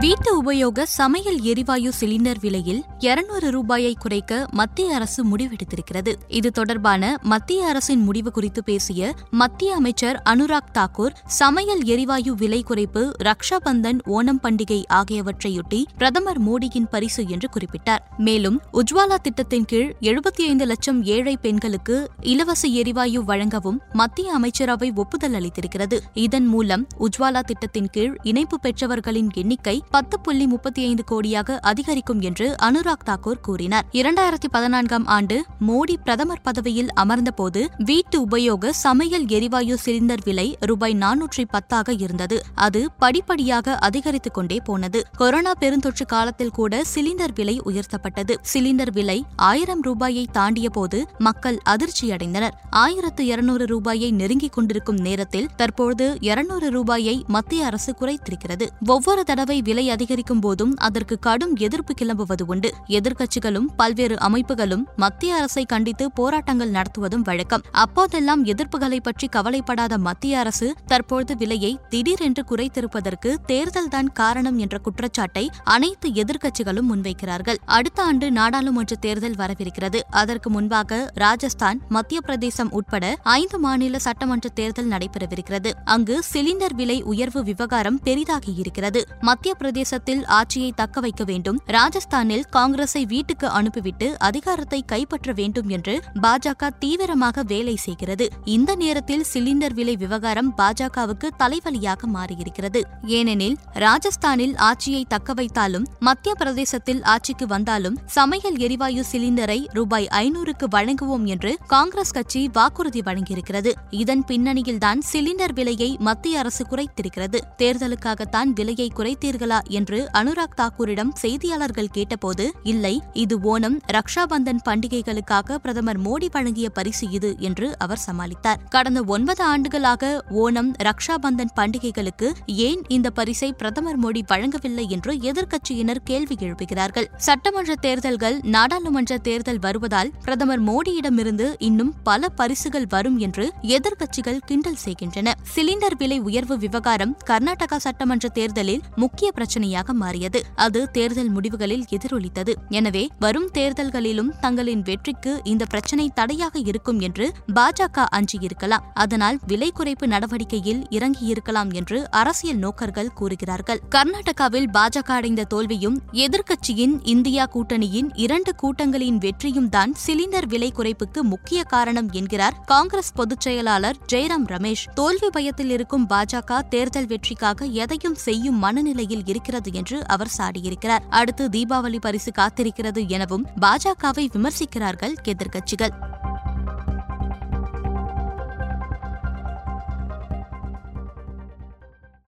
வீட்டு உபயோக சமையல் எரிவாயு சிலிண்டர் விலையில் இருநூறு ரூபாயை குறைக்க மத்திய அரசு முடிவெடுத்திருக்கிறது. இது தொடர்பான மத்திய அரசின் முடிவு குறித்து பேசிய மத்திய அமைச்சர் அனுராக் தாக்கூர் சமையல் எரிவாயு விலை குறைப்பு ரக்ஷா பந்தன் ஓணம் பண்டிகை ஆகியவற்றையொட்டி பிரதமர் மோடியின் பரிசு என்று குறிப்பிட்டார். மேலும் உஜ்வாலா திட்டத்தின் கீழ் எழுபத்தி ஐந்து லட்சம் ஏழை பெண்களுக்கு இலவச எரிவாயு வழங்கவும் மத்திய அமைச்சரவை ஒப்புதல் அளித்திருக்கிறது. இதன் மூலம் உஜ்வாலா திட்டத்தின் கீழ் இணைப்பு பெற்றவர்களின் எண்ணிக்கை பத்து புள்ளி முப்பத்தி ஐந்து கோடியாக அதிகரிக்கும் என்று அனுராக் தாக்கூர் கூறினார். இரண்டாயிரத்தி பதினான்காம் ஆண்டு மோடி பிரதமர் பதவியில் அமர்ந்தபோது வீட்டு உபயோக சமையல் எரிவாயு சிலிண்டர் விலை ரூபாய் நானூற்றி பத்தாக இருந்தது. அது படிப்படியாக அதிகரித்துக் கொண்டே போனது. கொரோனா பெருந்தொற்று காலத்தில் கூட சிலிண்டர் விலை உயர்த்தப்பட்டது. சிலிண்டர் விலை ஆயிரம் ரூபாயை தாண்டிய போது மக்கள் அதிர்ச்சியடைந்தனர். ஆயிரத்து இருநூறு ரூபாயை நெருங்கிக் கொண்டிருக்கும் நேரத்தில் தற்போது இருநூறு ரூபாயை மத்திய அரசு குறைத்திருக்கிறது. ஒவ்வொரு தடவை விலை அதிகரிக்கும் போதும் அதற்கு கடும் எதிர்ப்பு கிளம்புவது உண்டு. எதிர்க்கட்சிகளும் பல்வேறு அமைப்புகளும் மத்திய அரசை கண்டித்து போராட்டங்கள் நடத்துவதும் வழக்கம். அப்போதெல்லாம் எதிர்ப்புகளை பற்றி கவலைப்படாத மத்திய அரசு தற்போது விலையை திடீரென்று குறைத்திருப்பதற்கு தேர்தல்தான் காரணம் என்ற குற்றச்சாட்டை அனைத்து எதிர்க்கட்சிகளும் முன்வைக்கிறார்கள். அடுத்த ஆண்டு நாடாளுமன்ற தேர்தல் வரவிருக்கிறது. அதற்கு முன்பாக ராஜஸ்தான் மத்திய பிரதேசம் உட்பட ஐந்து மாநில சட்டமன்ற தேர்தல் நடைபெறவிருக்கிறது. அங்கு சிலிண்டர் விலை உயர்வு விவகாரம் பெரிதாகியிருக்கிறது. மத்திய பிரதேசத்தில் ஆட்சியை தக்க வைக்க வேண்டும். ராஜஸ்தானில் காங்கிரஸை வீட்டுக்கு அனுப்பிவிட்டு அதிகாரத்தை கைப்பற்ற வேண்டும் என்று பாஜக தீவிரமாக வேலை செய்கிறது. இந்த நேரத்தில் சிலிண்டர் விலை விவகாரம் பாஜகவுக்கு தலைவலியாக மாறியிருக்கிறது. ஏனெனில் ராஜஸ்தானில் ஆட்சியை தக்க வைத்தாலும் மத்திய பிரதேசத்தில் ஆட்சிக்கு வந்தாலும் சமையல் எரிவாயு சிலிண்டரை ரூபாய் ஐநூறுக்கு வழங்குவோம் என்று காங்கிரஸ் கட்சி வாக்குறுதி வழங்கியிருக்கிறது. இதன் பின்னணியில்தான் சிலிண்டர் விலையை மத்திய அரசு குறைத்திருக்கிறது. தேர்தலுக்காகத்தான் விலையை குறைத்தீர்களா என்று அனுராக் தாக்கூரிடம் செய்தியாளர்கள் கேட்டபோது இல்லை இது ஓணம் ரக்ஷாபந்தன் பண்டிகைகளுக்காக பிரதமர் மோடி வழங்கிய பரிசு இது என்று அவர் சமாளித்தார். கடந்த ஒன்பது ஆண்டுகளாக ஓணம் ரக்ஷாபந்தன் பண்டிகைகளுக்கு ஏன் இந்த பரிசை பிரதமர் மோடி வழங்கவில்லை என்று எதிர்க்கட்சியினர் கேள்வி எழுப்புகிறார்கள். சட்டமன்ற தேர்தல்கள் நாடாளுமன்ற தேர்தல் வருவதால் பிரதமர் மோடியிடமிருந்து இன்னும் பல பரிசுகள் வரும் என்று எதிர்க்கட்சிகள் கிண்டல் செய்கின்றன. சிலிண்டர் விலை உயர்வு விவகாரம் கர்நாடகா சட்டமன்ற தேர்தலில் முக்கிய பிரச்சனையாக மாறியது. அது தேர்தல் முடிவுகளில் எதிரொலித்தது. எனவே வரும் தேர்தல்களிலும் தங்களின் வெற்றிக்கு இந்த பிரச்சினை தடையாக இருக்கும் என்று பாஜக அஞ்சியிருக்கலாம். அதனால் விலை குறைப்பு நடவடிக்கையில் இறங்கியிருக்கலாம் என்று அரசியல் நோக்கர்கள் கூறுகிறார்கள். கர்நாடகாவில் பாஜக அடைந்த தோல்வியும் எதிர்க்கட்சியின் இந்தியா கூட்டணியின் இரண்டு கூட்டங்களின் வெற்றியும் தான் சிலிண்டர் விலை குறைப்புக்கு முக்கிய காரணம் என்கிறார் காங்கிரஸ் பொதுச் செயலாளர் ஜெயராம் ரமேஷ். தோல்வி பயத்தில் இருக்கும் பாஜக தேர்தல் வெற்றிக்காக எதையும் செய்யும் மனநிலையில் இருக்கிறது என்று அவர் சாடியிருக்கிறார். அடுத்து தீபாவளி பரிசு காத்திருக்கிறது எனவும் பாஜகவை விமர்சிக்கிறார்கள் எதிர்க்கட்சிகள்.